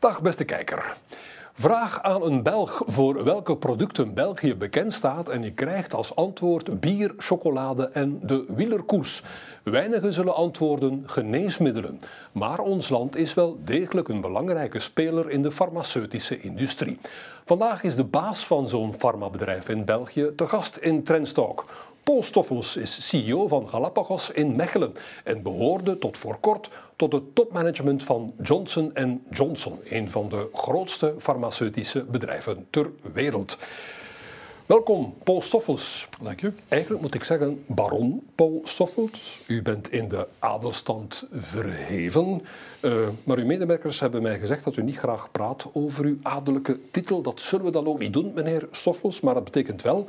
Dag beste kijker. Vraag aan een Belg voor welke producten België bekend staat en je krijgt als antwoord bier, chocolade en de wielerkoers. Weinigen zullen antwoorden geneesmiddelen, maar ons land is wel degelijk een belangrijke speler in de farmaceutische industrie. Vandaag is de baas van zo'n farmabedrijf in België te gast in Trendstalk. Paul Stoffels is CEO van Galapagos in Mechelen en behoorde tot voor kort tot het topmanagement van Johnson Johnson, een van de grootste farmaceutische bedrijven ter wereld. Welkom, Paul Stoffels. Dank u. Eigenlijk moet ik zeggen baron Paul Stoffels. U bent in de adelstand verheven. Uh, maar uw medewerkers hebben mij gezegd dat u niet graag praat over uw adellijke titel. Dat zullen we dan ook niet doen, meneer Stoffels. Maar dat betekent wel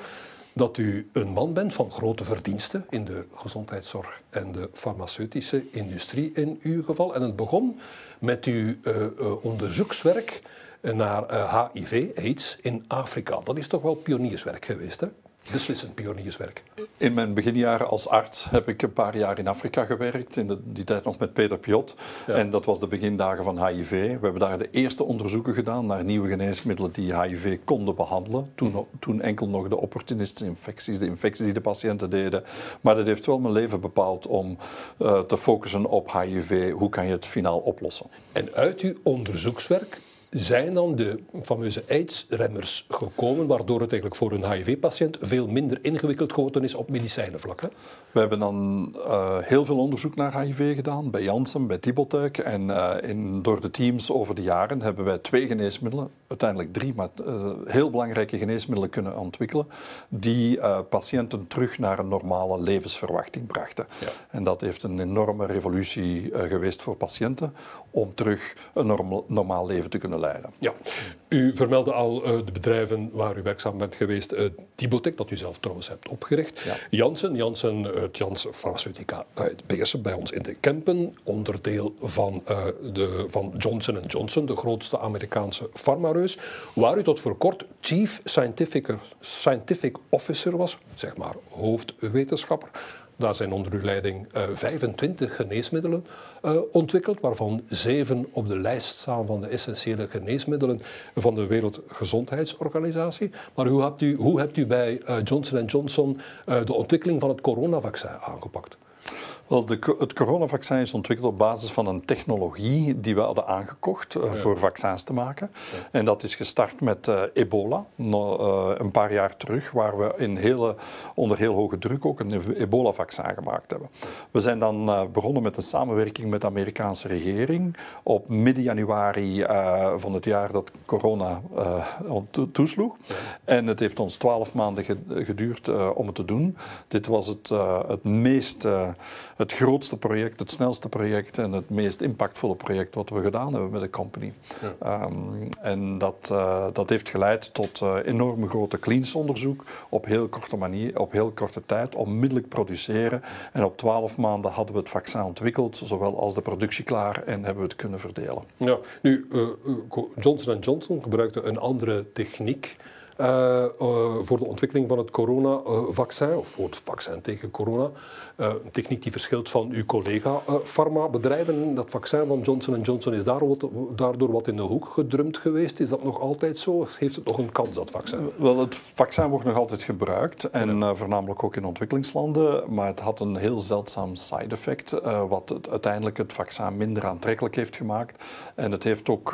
dat u een man bent van grote verdiensten in de gezondheidszorg en de farmaceutische industrie in uw geval. En het begon met uw uh, uh, onderzoekswerk naar HIV, AIDS in Afrika. Dat is toch wel pionierswerk geweest, hè? Beslissend pionierswerk. In mijn beginjaren als arts heb ik een paar jaar in Afrika gewerkt. In de, die tijd nog met Peter Piot. En dat was de begindagen van HIV. We hebben daar de eerste onderzoeken gedaan naar nieuwe geneesmiddelen die HIV konden behandelen. Toen, toen enkel nog de opportunistische infecties, de infecties die de patiënten deden. Maar dat heeft wel mijn leven bepaald om uh, te focussen op HIV. Hoe kan je het finaal oplossen? En uit uw onderzoekswerk zijn dan de fameuze AIDS-remmers gekomen, waardoor het eigenlijk voor een HIV-patiënt veel minder ingewikkeld geworden is op medicijnenvlak. Hè? We hebben dan uh, heel veel onderzoek naar HIV gedaan, bij Janssen, bij Tibotec. En uh, in, door de teams over de jaren hebben wij twee geneesmiddelen, uiteindelijk drie, maar uh, heel belangrijke geneesmiddelen kunnen ontwikkelen, die patiënten terug naar een normale levensverwachting brachten. Ja. En dat heeft een enorme revolutie geweest voor patiënten om terug een norm normaal leven te kunnen leiden. Ja, u vermeldde al uh, de bedrijven waar u werkzaam bent geweest. Uh, Tibotec, dat u zelf trouwens hebt opgericht. Ja. Janssen, Janssen, het Jans Pharmaceutica uit Beersen, bij ons in de Kempen. Onderdeel van, uh, de, van Johnson Johnson, de grootste Amerikaanse farmareus. Waar u tot voor kort Chief Scientific, Scientific Officer was, zeg maar hoofdwetenschapper. Daar zijn onder uw leiding uh, 25 geneesmiddelen uh, ontwikkeld, waarvan zeven op de lijst staan van de essentiële geneesmiddelen van de Wereldgezondheidsorganisatie. Maar hoe hebt u, hoe hebt u bij uh, Johnson Johnson de ontwikkeling van het coronavaccin aangepakt? Wel, de, het coronavaccin is ontwikkeld op basis van een technologie die we hadden aangekocht uh, ja. voor vaccins te maken. Ja. En dat is gestart met uh, ebola, no, uh, een paar jaar terug, waar we in hele, onder heel hoge druk ook een ebola-vaccin gemaakt hebben. We zijn dan begonnen met een samenwerking met de Amerikaanse regering op midden januari van het jaar dat corona to toesloeg. Ja. En het heeft ons twaalf maanden geduurd om het te doen. Dit was het, het meest het grootste project, het snelste project en het meest impactvolle project wat we gedaan hebben met de company. Ja. Um, en dat, uh, dat heeft geleid tot uh, enorm grote cleans-onderzoek op heel korte manier, op heel korte tijd, onmiddellijk produceren. En op twaalf maanden hadden we het vaccin ontwikkeld, zowel als de productie klaar en hebben we het kunnen verdelen. Ja, nu, uh, Johnson Johnson gebruikte een andere techniek. Uh, uh, voor de ontwikkeling van het coronavaccin, of voor het vaccin tegen corona. Uh, een techniek die verschilt van uw collega-farmabedrijven. dat vaccin van Johnson Johnson is daar wat, daardoor wat in de hoek gedrumd geweest. Is dat nog altijd zo? Heeft het nog een kans, dat vaccin? Wel, het vaccin wordt nog altijd gebruikt. En ja. voornamelijk ook in ontwikkelingslanden. Maar het had een heel zeldzaam side effect. wat het, uiteindelijk het vaccin minder aantrekkelijk heeft gemaakt. En het heeft ook,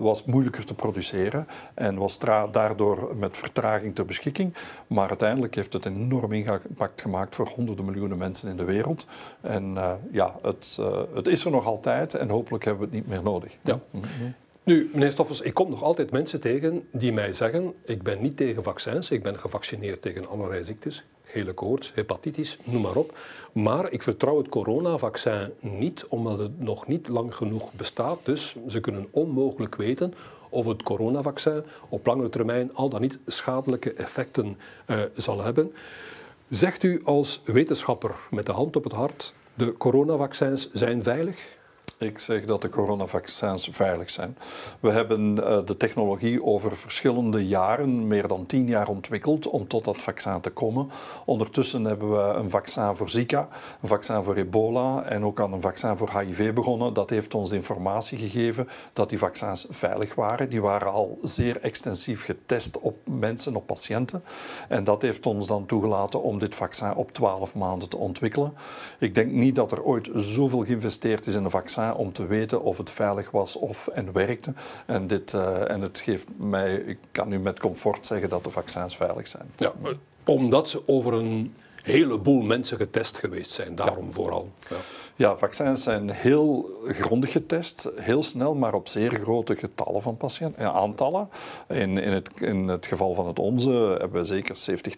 was moeilijker te produceren. En was daardoor met vertraging ter beschikking. Maar uiteindelijk heeft het een enorm impact gemaakt voor honderden miljoenen mensen in de wereld. En uh, ja, het, uh, het is er nog altijd en hopelijk hebben we het niet meer nodig. Ja. Mm -hmm. Nu, meneer Stoffels, ik kom nog altijd mensen tegen die mij zeggen: ik ben niet tegen vaccins, ik ben gevaccineerd tegen allerlei ziektes, gele koorts, hepatitis, noem maar op. Maar ik vertrouw het coronavaccin niet, omdat het nog niet lang genoeg bestaat. Dus ze kunnen onmogelijk weten of het coronavaccin op lange termijn al dan niet schadelijke effecten uh, zal hebben. Zegt u als wetenschapper met de hand op het hart, de coronavaccins zijn veilig? Ik zeg dat de coronavaccins veilig zijn. We hebben uh, de technologie over verschillende jaren, meer dan tien jaar ontwikkeld om tot dat vaccin te komen. Ondertussen hebben we een vaccin voor Zika, een vaccin voor ebola en ook aan een vaccin voor HIV begonnen. Dat heeft ons informatie gegeven dat die vaccins veilig waren. Die waren al zeer extensief getest op mensen, op patiënten. En dat heeft ons dan toegelaten om dit vaccin op 12 maanden te ontwikkelen. Ik denk niet dat er ooit zoveel geïnvesteerd is in een vaccin om te weten of het veilig was of en werkte. En, dit, uh, en het geeft mij, ik kan nu met comfort zeggen dat de vaccins veilig zijn. Ja, omdat ze over een heleboel mensen getest geweest zijn, daarom vooral. Ja. Ja, vaccins zijn heel grondig getest, heel snel, maar op zeer grote getallen van patiënten, aantallen. In, in, het, in het geval van het onze hebben we zeker 70,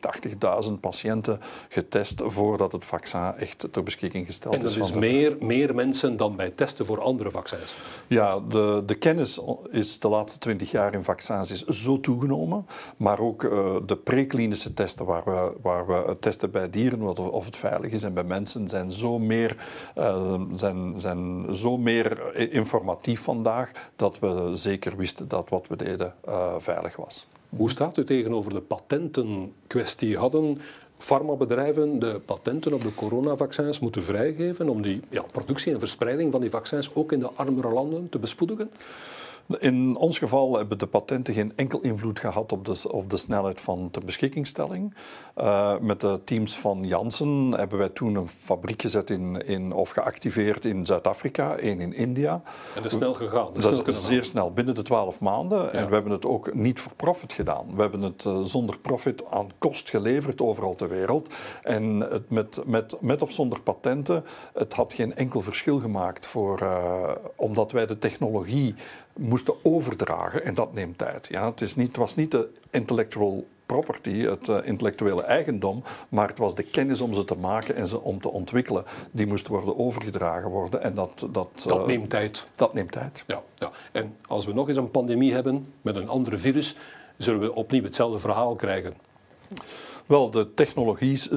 80.000 patiënten getest voordat het vaccin echt ter beschikking gesteld is. En dat is, is meer, meer mensen dan bij testen voor andere vaccins? Ja, de, de kennis is de laatste 20 jaar in vaccins is zo toegenomen, maar ook uh, de preklinische testen waar we, waar we testen bij dieren of, of het veilig is en bij mensen zijn zo meer uh, zijn, zijn zo meer informatief vandaag dat we zeker wisten dat wat we deden uh, veilig was. Hoe staat u tegenover de patentenkwestie? Hadden farmabedrijven de patenten op de coronavaccins moeten vrijgeven om die ja, productie en verspreiding van die vaccins ook in de armere landen te bespoedigen? In ons geval hebben de patenten geen enkel invloed gehad op de, op de snelheid van ter beschikkingstelling. Uh, met de teams van Janssen hebben wij toen een fabriek gezet in, in, of geactiveerd in Zuid-Afrika, één in India. En dat is snel gegaan. Dat, dat is zeer snel, binnen de twaalf maanden. Ja. En we hebben het ook niet voor profit gedaan. We hebben het uh, zonder profit aan kost geleverd overal ter wereld. En het met, met, met of zonder patenten, het had geen enkel verschil gemaakt voor, uh, omdat wij de technologie moesten overdragen en dat neemt tijd. Ja, het, is niet, het was niet de intellectual property, het uh, intellectuele eigendom, maar het was de kennis om ze te maken en ze om te ontwikkelen. Die moest worden overgedragen worden en dat... Dat, dat uh, neemt tijd. Dat neemt tijd. Ja, ja, en als we nog eens een pandemie hebben met een andere virus, zullen we opnieuw hetzelfde verhaal krijgen. Wel, de, technologie,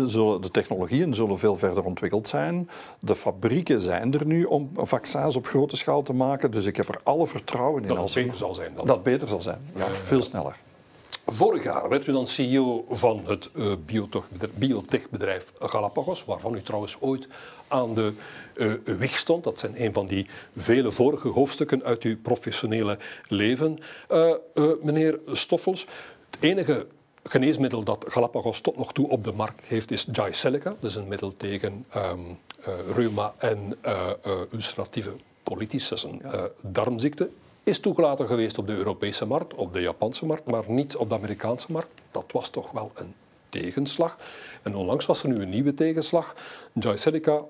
de technologieën zullen veel verder ontwikkeld zijn. De fabrieken zijn er nu om vaccins op grote schaal te maken. Dus ik heb er alle vertrouwen in. Dat het beter zal zijn dan. Dat beter zal zijn, ja. veel sneller. Vorig jaar werd u dan CEO van het uh, biotechbedrijf Galapagos, waarvan u trouwens ooit aan de uh, wieg stond. Dat zijn een van die vele vorige hoofdstukken uit uw professionele leven. Uh, meneer Stoffels, het enige geneesmiddel dat Galapagos tot nog toe op de markt heeft is Jyseleca. Dat is een middel tegen um, uh, reuma en uh, ulceratieve colitis, dat is een ja. darmziekte. Is toegelaten geweest op de Europese markt, op de Japanse markt, maar niet op de Amerikaanse markt. Dat was toch wel een tegenslag. En onlangs was er nu een nieuwe tegenslag. Jyseleca,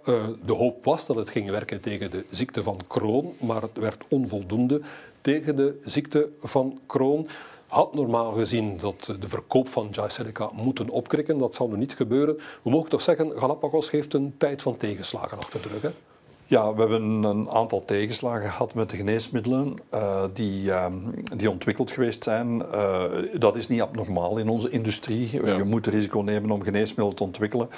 de hoop was dat het ging werken tegen de ziekte van Crohn, maar het werd onvoldoende tegen de ziekte van Crohn had normaal gezien dat de verkoop van Jyseleca moeten opkrikken. Dat zal nu niet gebeuren. We mogen toch zeggen, Galapagos heeft een tijd van tegenslagen achter de rug. Hè? Ja, we hebben een aantal tegenslagen gehad met de geneesmiddelen uh, die, uh, die ontwikkeld geweest zijn. Uh, dat is niet abnormaal in onze industrie. Ja. Je moet risico nemen om geneesmiddelen te ontwikkelen.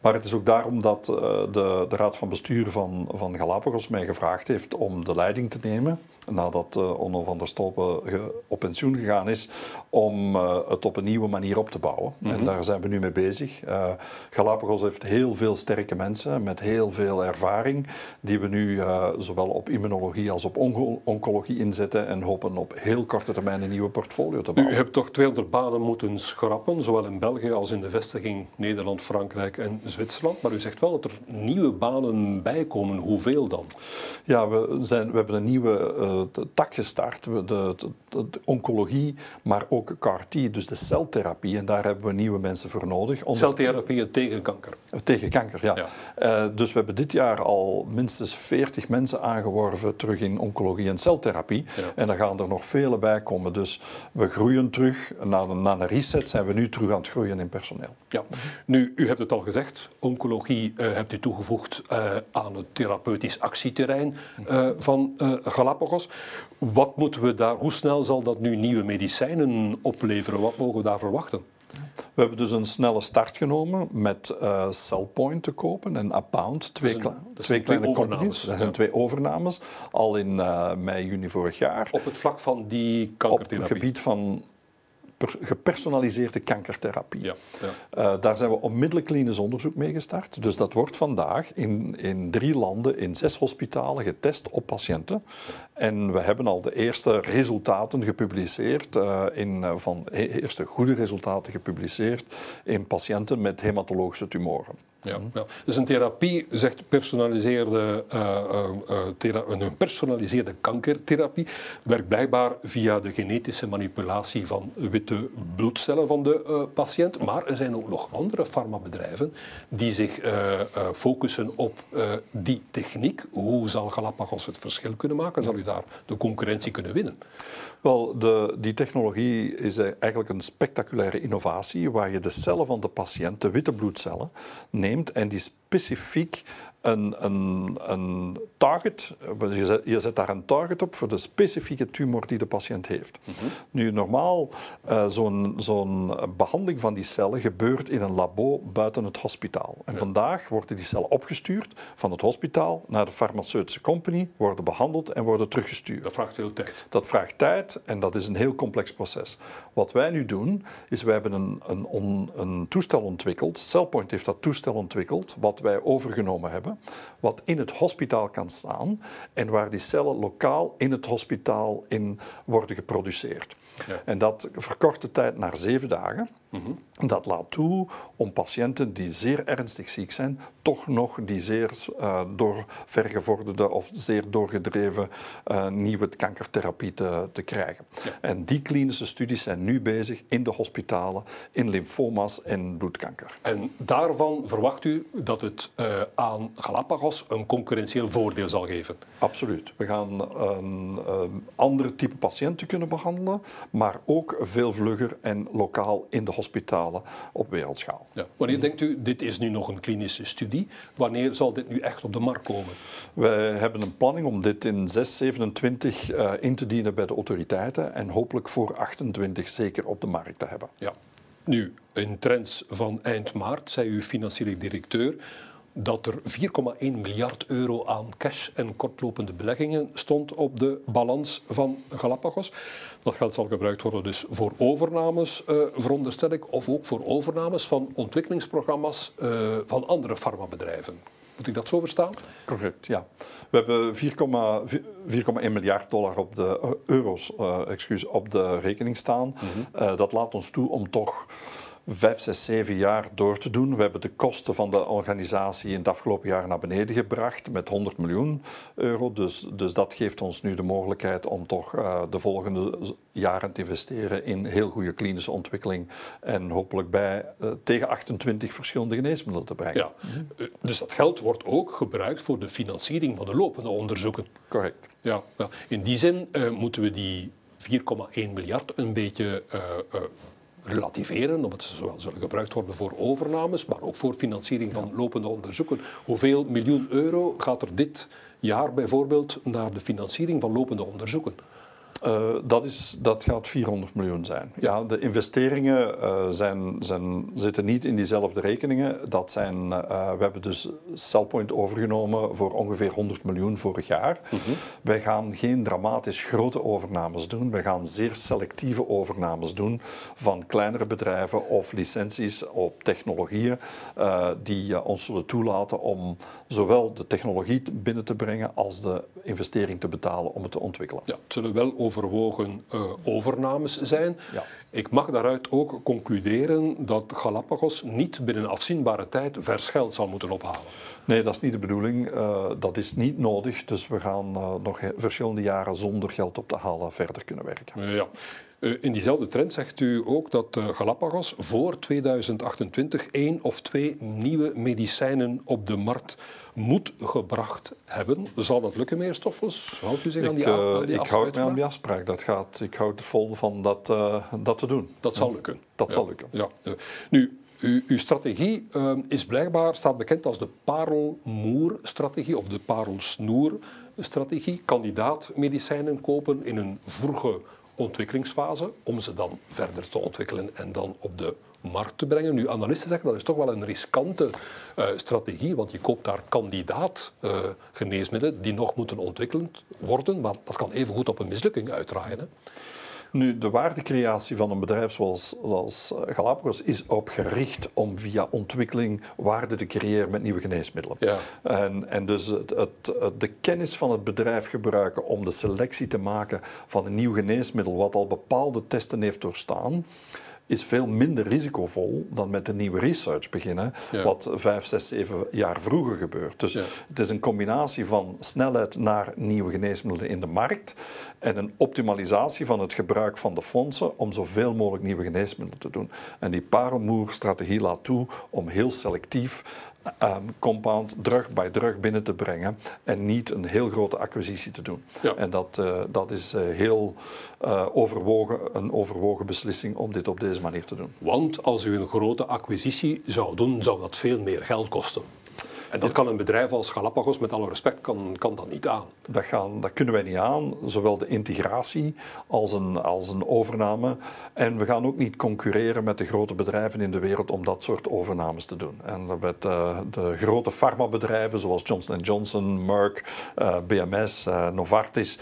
Maar het is ook daarom dat de, de Raad van Bestuur van, van Galapagos mij gevraagd heeft om de leiding te nemen nadat uh, Onno van der Stolpen op pensioen gegaan is, om uh, het op een nieuwe manier op te bouwen. Mm -hmm. En daar zijn we nu mee bezig. Uh, Galapagos heeft heel veel sterke mensen met heel veel ervaring, die we nu zowel op immunologie als op onco oncologie inzetten en hopen op heel korte termijn een nieuwe portfolio te bouwen. U hebt toch 200 banen moeten schrappen, zowel in België als in de vestiging Nederland, Frankrijk en Zwitserland. Maar u zegt wel dat er nieuwe banen bijkomen. Hoeveel dan? Ja, we, zijn, we hebben een nieuwe tak gestart, de, de, de, oncologie, maar ook CAR-T, dus de celtherapie. En daar hebben we nieuwe mensen voor nodig. Celtherapie tegen kanker? Tegen kanker, ja. ja. Uh, dus we hebben dit jaar al minstens 40 mensen aangeworven terug in oncologie en celtherapie. Ja. En daar gaan er nog vele bij komen. Dus we groeien terug. Na, na een reset zijn we nu terug aan het groeien in personeel. Ja. Nu, u hebt het al gezegd, oncologie uh, hebt u toegevoegd uh, aan het therapeutisch actieterrein van Galapagos. Wat moeten we daar, hoe snel zal dat nu nieuwe medicijnen opleveren? Wat mogen we daar verwachten? We hebben dus een snelle start genomen met uh, Cellpoint te kopen en Abound, twee, een, twee kleine companies. Dat zijn twee overnames, al in uh, mei, juni vorig jaar. Op het vlak van die kankertherapie? Op het gebied van gepersonaliseerde kankertherapie. Ja, ja. Uh, daar zijn we onmiddellijk klinisch onderzoek mee gestart. Dus dat wordt vandaag in, in drie landen, in zes hospitalen, getest op patiënten. En we hebben al de eerste resultaten gepubliceerd, uh, in, uh, van eerste goede resultaten gepubliceerd in patiënten met hematologische tumoren. Ja, ja, Dus een therapie zegt personaliseerde, uh, uh, een personaliseerde kankertherapie werkt blijkbaar via de genetische manipulatie van witte bloedcellen van de uh, patiënt. Maar er zijn ook nog andere farmabedrijven die zich focussen op die techniek. Hoe zal Galapagos het verschil kunnen maken? Zal u daar de concurrentie kunnen winnen? Wel, de, die technologie is eigenlijk een spectaculaire innovatie waar je de cellen van de patiënt, de witte bloedcellen, neemt en die specifiek een, een, een target, je zet, je zet, daar een target op voor de specifieke tumor die de patiënt heeft. Mm -hmm. Nu, normaal, uh, zo'n zo'n behandeling van die cellen gebeurt in een labo buiten het hospitaal. En ja. vandaag worden die cellen opgestuurd van het hospitaal naar de farmaceutische company, worden behandeld en worden teruggestuurd. Dat vraagt veel tijd. Dat vraagt tijd en dat is een heel complex proces. Wat wij nu doen, is wij hebben een, een, on, een toestel ontwikkeld, Cellpoint heeft dat toestel ontwikkeld, wat wij overgenomen hebben, wat in het hospitaal kan staan en waar die cellen lokaal in het hospitaal in worden geproduceerd. Ja. En dat verkort de tijd naar zeven dagen. Mm -hmm. Dat laat toe om patiënten die zeer ernstig ziek zijn, toch nog die zeer uh, door vergevorderde of zeer doorgedreven uh, nieuwe kankertherapie te, te krijgen. Ja. En die klinische studies zijn nu bezig in de hospitalen, in lymfoma's en bloedkanker. En daarvan verwacht u dat het uh, aan Galapagos een concurrentieel voordeel zal geven? Absoluut. We gaan een, een andere type patiënten kunnen behandelen, maar ook veel vlugger en lokaal in de hospitalen op wereldschaal. Ja. Wanneer denkt u, dit is nu nog een klinische studie, wanneer zal dit nu echt op de markt komen? Wij hebben een planning om dit in 627 uh, in te dienen bij de autoriteiten en hopelijk voor 28 zeker op de markt te hebben. Ja. Nu, in trends van eind maart, zei uw financiële directeur, dat er 4,1 miljard euro aan cash en kortlopende beleggingen stond op de balans van Galapagos. Dat geld zal gebruikt worden dus voor overnames, uh, veronderstel ik, of ook voor overnames van ontwikkelingsprogramma's uh, van andere farmabedrijven. Moet ik dat zo verstaan? Correct, ja. We hebben 4,1 miljard dollar op de uh, euro's uh, excuus, op de rekening staan. Mm -hmm. uh, dat laat ons toe om toch vijf, zes, zeven jaar door te doen. We hebben de kosten van de organisatie in het afgelopen jaar naar beneden gebracht met 100 miljoen euro. Dus, dus dat geeft ons nu de mogelijkheid om toch uh, de volgende jaren te investeren in heel goede klinische ontwikkeling en hopelijk bij uh, tegen 28 verschillende geneesmiddelen te brengen. Ja. Dus dat geld wordt ook gebruikt voor de financiering van de lopende onderzoeken. Correct. Ja, ja. In die zin uh, moeten we die 4,1 miljard een beetje relativeren, omdat ze zowel zullen gebruikt worden voor overnames, maar ook voor financiering van lopende onderzoeken. Hoeveel miljoen euro gaat er dit jaar bijvoorbeeld naar de financiering van lopende onderzoeken? Uh, dat, is, dat gaat 400 miljoen zijn. Ja, de investeringen uh, zijn, zijn, zitten niet in diezelfde rekeningen. Dat zijn, uh, we hebben dus Cellpoint overgenomen voor ongeveer 100 miljoen vorig jaar. Mm -hmm. Wij gaan geen dramatisch grote overnames doen. Wij gaan zeer selectieve overnames doen van kleinere bedrijven of licenties op technologieën die ons zullen toelaten om zowel de technologie binnen te brengen als de investering te betalen om het te ontwikkelen. Ja, het zullen wel overwogen uh, overnames zijn. Ja. Ik mag daaruit ook concluderen dat Galapagos niet binnen afzienbare tijd vers geld zal moeten ophalen. Nee, dat is niet de bedoeling. Uh, dat is niet nodig. Dus we gaan uh, nog verschillende jaren zonder geld op te halen verder kunnen werken. ja. In diezelfde trend zegt u ook dat Galapagos voor 2028 één of twee nieuwe medicijnen op de markt moet gebracht hebben. Zal dat lukken, meneer Stoffels? Houdt u zich ik, aan die, aan die uh, Ik houd me aan die afspraak. Dat gaat, ik houd vol van dat, uh, dat te doen. Dat zal lukken. Dat ja. zal lukken. Ja. Nu, uw, uw strategie uh, is blijkbaar, staat bekend als de parelmoer-strategie of de parelsnoer-strategie. Kandidaat medicijnen kopen in een vroege ontwikkelingsfase om ze dan verder te ontwikkelen en dan op de markt te brengen. Nu, analisten zeggen dat is toch wel een riskante uh, strategie, want je koopt daar kandidaat uh, geneesmiddelen die nog moeten ontwikkeld worden, maar dat kan even goed op een mislukking uitdraaien. Hè. Nu, de waardecreatie van een bedrijf zoals, zoals Galapagos is op gericht om via ontwikkeling waarde te creëren met nieuwe geneesmiddelen. Ja. En, en dus het, het, de kennis van het bedrijf gebruiken om de selectie te maken van een nieuw geneesmiddel wat al bepaalde testen heeft doorstaan is veel minder risicovol dan met een nieuwe research beginnen, wat vijf, zes, zeven jaar vroeger gebeurt. Dus het is een combinatie van snelheid naar nieuwe geneesmiddelen in de markt en een optimalisatie van het gebruik van de fondsen om zoveel mogelijk nieuwe geneesmiddelen te doen. En die parelmoer-strategie laat toe om heel selectief um, compound drug bij drug binnen te brengen en niet een heel grote acquisitie te doen. En dat, uh, dat is uh, heel uh, overwogen, een overwogen beslissing om dit op deze manier te doen. Want als u een grote acquisitie zou doen, zou dat veel meer geld kosten. En dat kan een bedrijf als Galapagos, met alle respect, kan, kan dat niet aan. Dat, gaan, dat kunnen wij niet aan, zowel de integratie als een, als een overname. En we gaan ook niet concurreren met de grote bedrijven in de wereld om dat soort overnames te doen. En met uh, de grote farmabedrijven zoals Johnson Johnson, Merck, uh, eh, BMS, uh, eh, Novartis,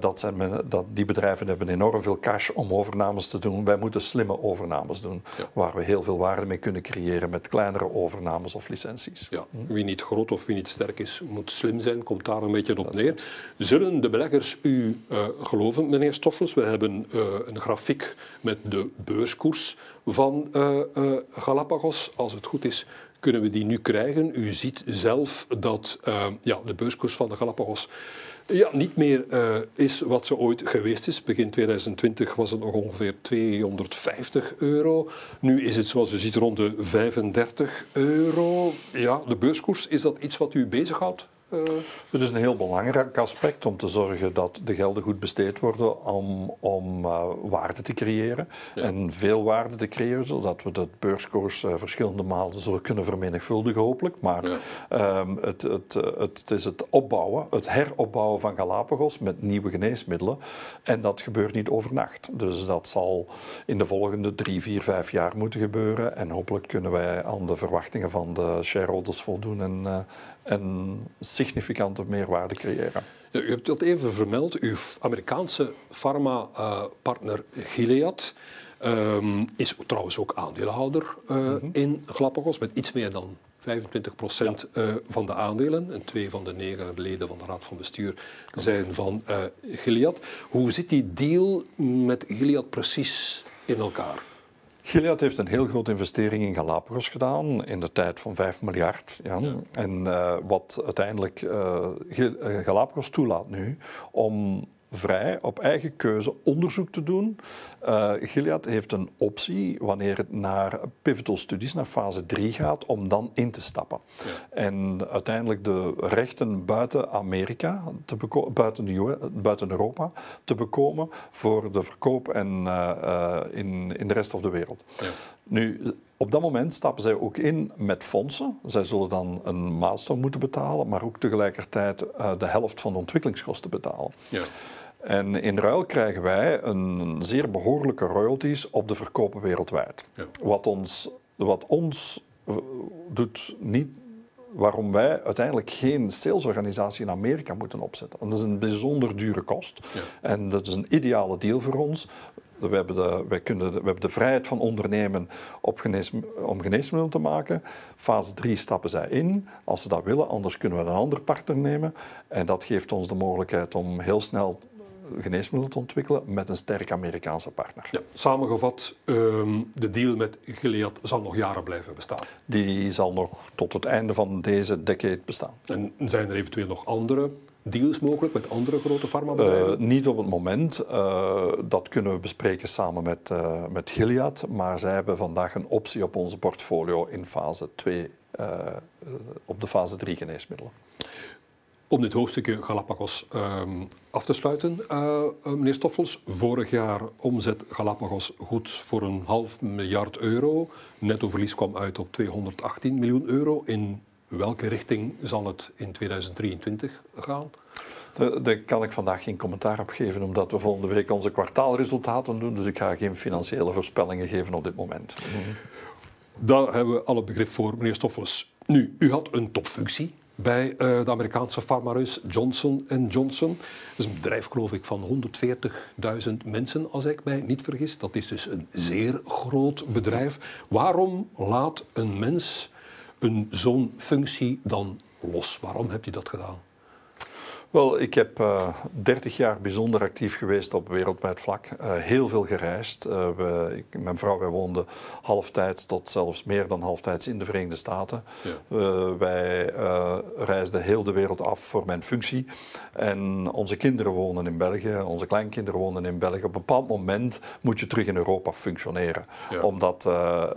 dat zijn dat, die bedrijven hebben enorm veel cash om overnames te doen. Wij moeten slimme overnames doen, waar we heel veel waarde mee kunnen creëren met kleinere overnames of licenties. Ja. Hm? Wie niet groot of wie niet sterk is, moet slim zijn, komt daar een beetje op neer. Zullen de beleggers u uh, geloven, meneer Stoffels? We hebben uh, een grafiek met de beurskoers van uh, Galapagos. Als het goed is, kunnen we die nu krijgen. U ziet zelf dat ja, de beurskoers van de Galapagos ja, niet meer uh, is wat ze ooit geweest is. Begin 2020 was het nog ongeveer 250 euro. Nu is het, zoals u ziet, rond de 35 euro. Ja, de beurskoers, is dat iets wat u bezighoudt? Uh, het is een heel belangrijk aspect om te zorgen dat de gelden goed besteed worden om, om uh, waarde te creëren. En veel waarde te creëren, zodat we de beurskoers uh, verschillende malen zullen kunnen vermenigvuldigen hopelijk. Maar ja. um, het, het, het, is het opbouwen, het heropbouwen van Galapagos met nieuwe geneesmiddelen. En dat gebeurt niet overnacht. Dus dat zal in de volgende drie, vier, vijf jaar moeten gebeuren. En hopelijk kunnen wij aan de verwachtingen van de shareholders voldoen en, en significante meerwaarde creëren. Ja, u hebt dat even vermeld. Uw Amerikaanse farmapartner uh, Gilead um, is trouwens ook aandeelhouder uh, mm -hmm. in Galapagos met iets meer dan 25 procent ja. uh, van de aandelen. En twee van de negen leden van de raad van bestuur zijn van Gilead. Hoe zit die deal met Gilead precies in elkaar? Gilead heeft een heel grote investering in Galapagos gedaan in de tijd van 5 miljard. Ja. ja. En uh, wat uiteindelijk uh, Galapagos toelaat nu om vrij op eigen keuze onderzoek te doen. Uh, Gilead heeft een optie wanneer het naar pivotal studies, naar fase 3 gaat, om dan in te stappen. Ja. En uiteindelijk de rechten buiten Amerika, te buiten, de buiten Europa, te bekomen voor de verkoop en, uh, uh, in, in de rest van de wereld. Ja. Nu, op dat moment stappen zij ook in met fondsen. Zij zullen dan een milestone moeten betalen, maar ook tegelijkertijd de helft van de ontwikkelingskosten betalen. Ja. En in ruil krijgen wij een zeer behoorlijke royalties op de verkopen wereldwijd. Ja. Wat ons, wat ons eh, doet niet waarom wij uiteindelijk geen salesorganisatie in Amerika moeten opzetten. En dat is een bijzonder dure kost. Ja. En dat is een ideale deal voor ons. We hebben, de, wij kunnen we hebben de vrijheid van ondernemen op genees, om geneesmiddelen te maken. Fase 3 stappen zij in, als ze dat willen. Anders kunnen we een ander partner nemen. En dat geeft ons de mogelijkheid om heel snel geneesmiddel te ontwikkelen met een sterke Amerikaanse partner. Ja, samengevat, um, de deal met Gilead zal nog jaren blijven bestaan. Die zal nog tot het einde van deze decade bestaan. En zijn er eventueel nog andere deals mogelijk met andere grote farmabedrijven? Uh, niet op het moment. Uh, dat kunnen we bespreken samen met, uh, met Gilead. Maar zij hebben vandaag een optie op onze portfolio in fase 2, op de fase 3 geneesmiddelen. Om dit hoofdstukje Galapagos um, af te sluiten, uh, meneer Stoffels. Vorig jaar omzet Galapagos goed voor een half miljard euro. Nettoverlies kwam uit op 218 miljoen euro. In welke richting zal het in 2023 gaan? Daar kan ik vandaag geen commentaar op geven, omdat we volgende week onze kwartaalresultaten doen. Dus ik ga geen financiële voorspellingen geven op dit moment. Daar hebben we alle begrip voor, meneer Stoffels. Nu, u had een topfunctie bij uh, de Amerikaanse farmareus Johnson Johnson. Dat is een bedrijf, geloof ik, van 140.000 mensen, als ik mij niet vergis. Dat is dus een zeer groot bedrijf. Waarom laat een mens een zo'n functie dan los? Waarom hebt u dat gedaan? Wel, ik heb uh, eh, 30 jaar bijzonder actief geweest op wereldwijd vlak. Uh, heel veel gereisd. Uh, we, ik, mijn vrouw, wij woonden halftijds tot zelfs meer dan halftijds in de Verenigde Staten. Ja. wij reisden heel de wereld af voor mijn functie. En onze kinderen wonen in België, onze kleinkinderen wonen in België. Op een bepaald moment moet je terug in Europa functioneren. Ja. Omdat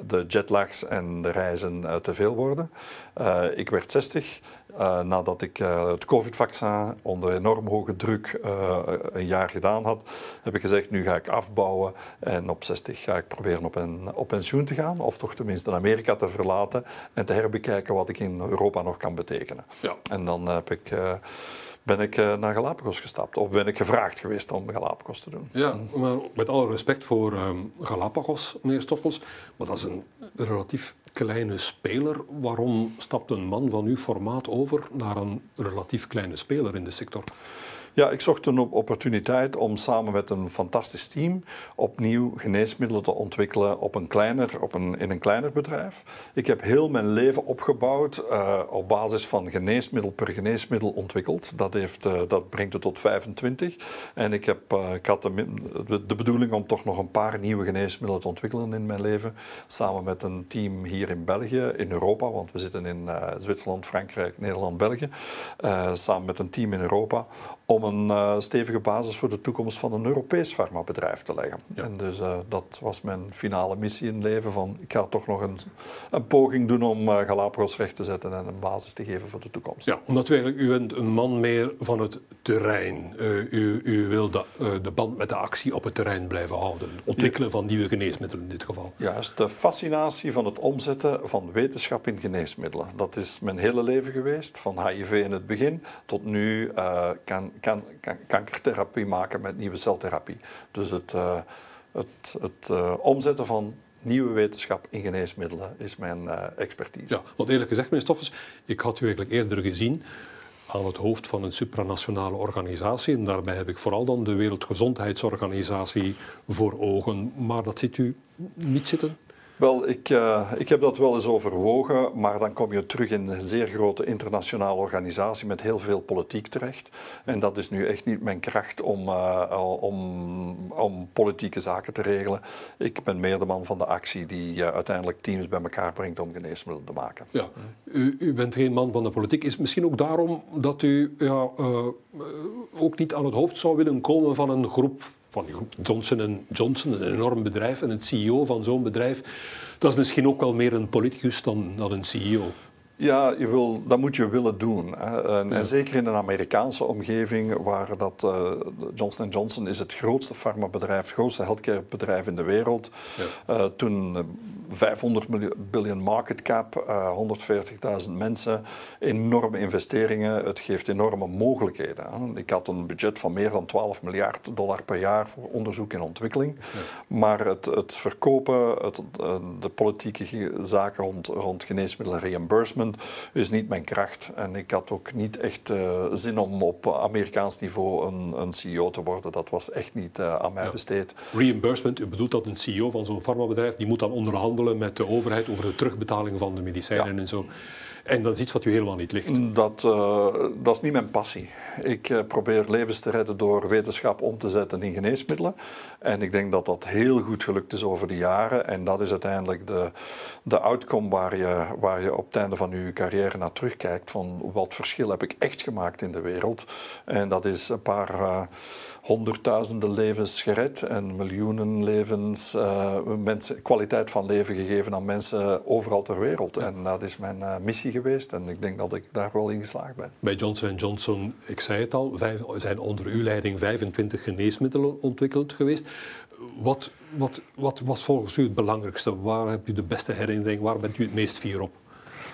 de jetlags en de reizen te veel worden. ik werd 60. Uh, nadat ik uh, het COVID-vaccin onder enorm hoge druk uh, een jaar gedaan had, heb ik gezegd: nu ga ik afbouwen en op 60 ga ik proberen op, een, op pensioen te gaan, of toch tenminste Amerika te verlaten en te herbekijken wat ik in Europa nog kan betekenen. Ja. En dan heb ik ben ik naar Galapagos gestapt. Of ben ik gevraagd geweest om Galapagos te doen. Ja, maar met alle respect voor um, Galapagos, meneer Stoffels, maar dat is een relatief kleine speler. Waarom stapt een man van uw formaat over naar een relatief kleine speler in de sector? Ja, ik zocht een opportuniteit om samen met een fantastisch team opnieuw geneesmiddelen te ontwikkelen op een kleiner, op een, in een kleiner bedrijf. Ik heb heel mijn leven opgebouwd uh, op basis van geneesmiddel per geneesmiddel ontwikkeld. Dat, heeft, uh, dat brengt het tot 25. En ik, heb, uh, ik had de, de, bedoeling om toch nog een paar nieuwe geneesmiddelen te ontwikkelen in mijn leven. Samen met een team hier in België, in Europa, want we zitten in Zwitserland, Frankrijk, Nederland, België. samen met een team in Europa om een uh, stevige basis voor de toekomst van een Europees farmabedrijf te leggen. En dus uh, dat was mijn finale missie in het leven van ik ga toch nog een, een poging doen om uh, Galapagos recht te zetten en een basis te geven voor de toekomst. Ja, omdat u eigenlijk, u bent een man meer van het terrein. u, u wil de, de band met de actie op het terrein blijven houden. Ontwikkelen van nieuwe geneesmiddelen in dit geval. Juist, de fascinatie van het omzetten van wetenschap in geneesmiddelen. Dat is mijn hele leven geweest, van HIV in het begin tot nu kan, kan kankertherapie maken met nieuwe celtherapie. Dus het, uh, het, het uh, omzetten van nieuwe wetenschap in geneesmiddelen is mijn uh, expertise. Ja, want eerlijk gezegd, meneer Stoffels, ik had u eigenlijk eerder gezien aan het hoofd van een supranationale organisatie. En daarbij heb ik vooral dan de Wereldgezondheidsorganisatie voor ogen. Maar dat ziet u niet zitten? Wel, ik, uh, ik heb dat wel eens overwogen, maar dan kom je terug in een zeer grote internationale organisatie met heel veel politiek terecht. En dat is nu echt niet mijn kracht om, uh, om, om politieke zaken te regelen. Ik ben meer de man van de actie die uh, uiteindelijk teams bij elkaar brengt om geneesmiddelen te maken. Ja, u, u bent geen man van de politiek. Is misschien ook daarom dat u ja, ook niet aan het hoofd zou willen komen van een groep van Johnson Johnson, een enorm bedrijf, en het CEO van zo'n bedrijf, dat is misschien ook wel meer een politicus dan, dan een CEO. Ja, je wil, dat moet je willen doen. Hè. En, en, zeker in een Amerikaanse omgeving, waar dat uh, Johnson Johnson is het grootste farmabedrijf, het grootste healthcarebedrijf in de wereld. Ja. Uh, toen 500 biljoen market cap, uh, 140.000 mensen, enorme investeringen. Het geeft enorme mogelijkheden. Hè. Ik had een budget van meer dan 12 miljard dollar per jaar voor onderzoek en ontwikkeling. Ja. Maar het, het verkopen, het, de politieke zaken rond, rond geneesmiddelen reimbursement is niet mijn kracht. En ik had ook niet echt uh, zin om op Amerikaans niveau een, een, CEO te worden. Dat was echt niet uh, aan mij ja. besteed. Reimbursement, u bedoelt dat een CEO van zo'n farmabedrijf, die moet dan onderhandelen met de overheid over de terugbetaling van de medicijnen ja. en zo. En dat is iets wat u helemaal niet ligt? Dat, uh, dat is niet mijn passie. Ik uh, probeer levens te redden door wetenschap om te zetten in geneesmiddelen. En ik denk dat dat heel goed gelukt is over de jaren. En dat is uiteindelijk de, de outcome waar je, waar je op het einde van je carrière naar terugkijkt. Van wat verschil heb ik echt gemaakt in de wereld. En dat is een paar... Uh, honderdduizenden levens gered en miljoenen levens, uh, mensen, kwaliteit van leven gegeven aan mensen overal ter wereld. En dat is mijn uh, missie geweest en ik denk dat ik daar wel in geslaagd ben. Bij Johnson Johnson, ik zei het al, vijf, zijn onder uw leiding 25 geneesmiddelen ontwikkeld geweest. Wat, wat, wat was volgens u het belangrijkste? Waar hebt u de beste herinnering? Waar bent u het meest fier op?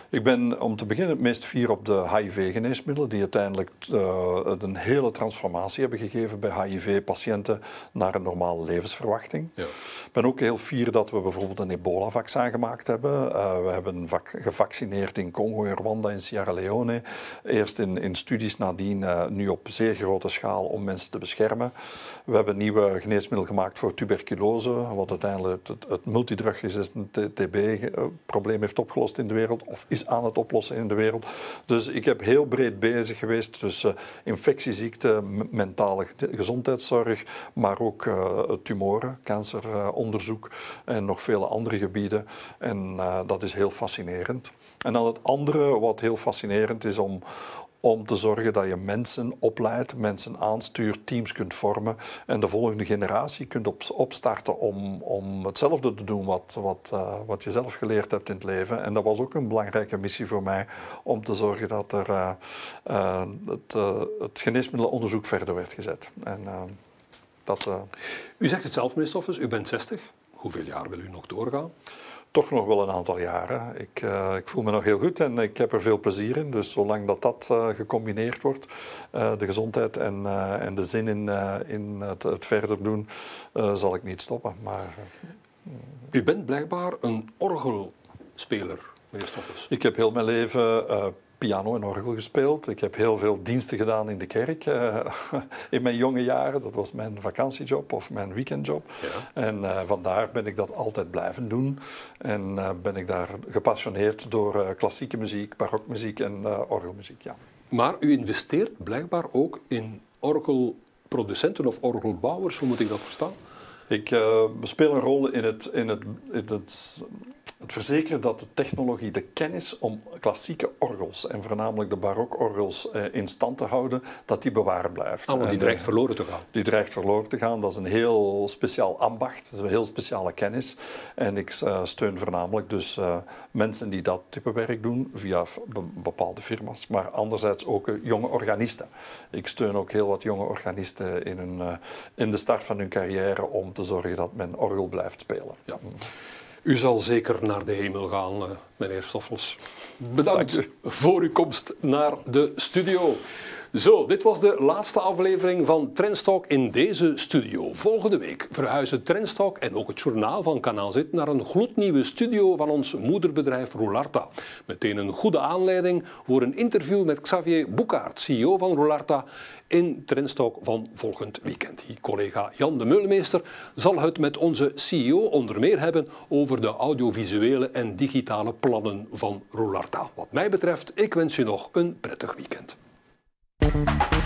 Ik ben om te beginnen het meest fier op de HIV-geneesmiddelen, die uiteindelijk uh, een hele transformatie hebben gegeven bij HIV-patiënten naar een normale levensverwachting. Ja. Ik ben ook heel fier dat we bijvoorbeeld een ebola-vaccin gemaakt hebben. Uh, we hebben gevaccineerd in Congo, in Rwanda, in Sierra Leone. Eerst in, in studies, nadien uh, nu op zeer grote schaal om mensen te beschermen. We hebben een nieuwe geneesmiddel gemaakt voor tuberculose, wat uiteindelijk het, het multidrugresistent TB-probleem heeft opgelost in de wereld, of is aan het oplossen in de wereld. Dus ik heb heel breed bezig geweest tussen infectieziekten, mentale gezondheidszorg, maar ook uh, tumoren, canceronderzoek en nog vele andere gebieden. En uh, dat is heel fascinerend. En dan het andere wat heel fascinerend is om, om te zorgen dat je mensen opleidt, mensen aanstuurt, teams kunt vormen en de volgende generatie kunt op, opstarten om, om hetzelfde te doen wat, wat, uh, wat je zelf geleerd hebt in het leven. En dat was ook een belangrijke missie voor mij om te zorgen dat er uh, het, het geneesmiddelenonderzoek verder werd gezet. En, dat, u zegt het zelf, meneer u bent 60. Hoeveel jaar wil u nog doorgaan? Toch nog wel een aantal jaren. Ik, uh, ik, voel me nog heel goed en ik heb er veel plezier in. Dus zolang dat dat uh, gecombineerd wordt, uh, de gezondheid en, en de zin in, in het, het, verder doen, zal ik niet stoppen. Maar, U bent blijkbaar een orgelspeler, meneer Stoffels. Ik heb heel mijn leven piano en orgel gespeeld. Ik heb heel veel diensten gedaan in de kerk uh, in mijn jonge jaren. Dat was mijn vakantiejob of mijn weekendjob. Ja. En uh, vandaar ben ik dat altijd blijven doen. En uh, ben ik daar gepassioneerd door klassieke muziek, barokmuziek en orgelmuziek. Ja. Maar u investeert blijkbaar ook in orgelproducenten of orgelbouwers. Hoe moet ik dat verstaan? Ik speel een rol in het, in het, in het het verzekeren dat de technologie, de kennis om klassieke orgels en voornamelijk de barokorgels eh, in stand te houden, dat die bewaard blijft. Oh, die dreigt verloren te gaan. Die dreigt verloren te gaan. Dat is een heel speciaal ambacht, dat is een heel speciale kennis. En ik uh, steun voornamelijk dus mensen die dat type werk doen via bepaalde firma's, maar anderzijds ook jonge organisten. Ik steun ook heel wat jonge organisten in, hun, in de start van hun carrière om te zorgen dat men orgel blijft spelen. Ja. U zal zeker naar de hemel gaan, uh, meneer Stoffels. Bedankt voor uw komst naar de studio. Zo, dit was de laatste aflevering van Trendstalk in deze studio. Volgende week verhuizen Trendstalk en ook het journaal van Kanaal Z naar een gloednieuwe studio van ons moederbedrijf Roularta. Meteen een goede aanleiding voor een interview met Xavier Boekaert, CEO van Roularta, in Trendstalk van volgend weekend. Hier collega Jan de Meulemeester zal het met onze CEO onder meer hebben over de audiovisuele en digitale plannen van Roularta. Wat mij betreft, ik wens je nog een prettig weekend. Thank you.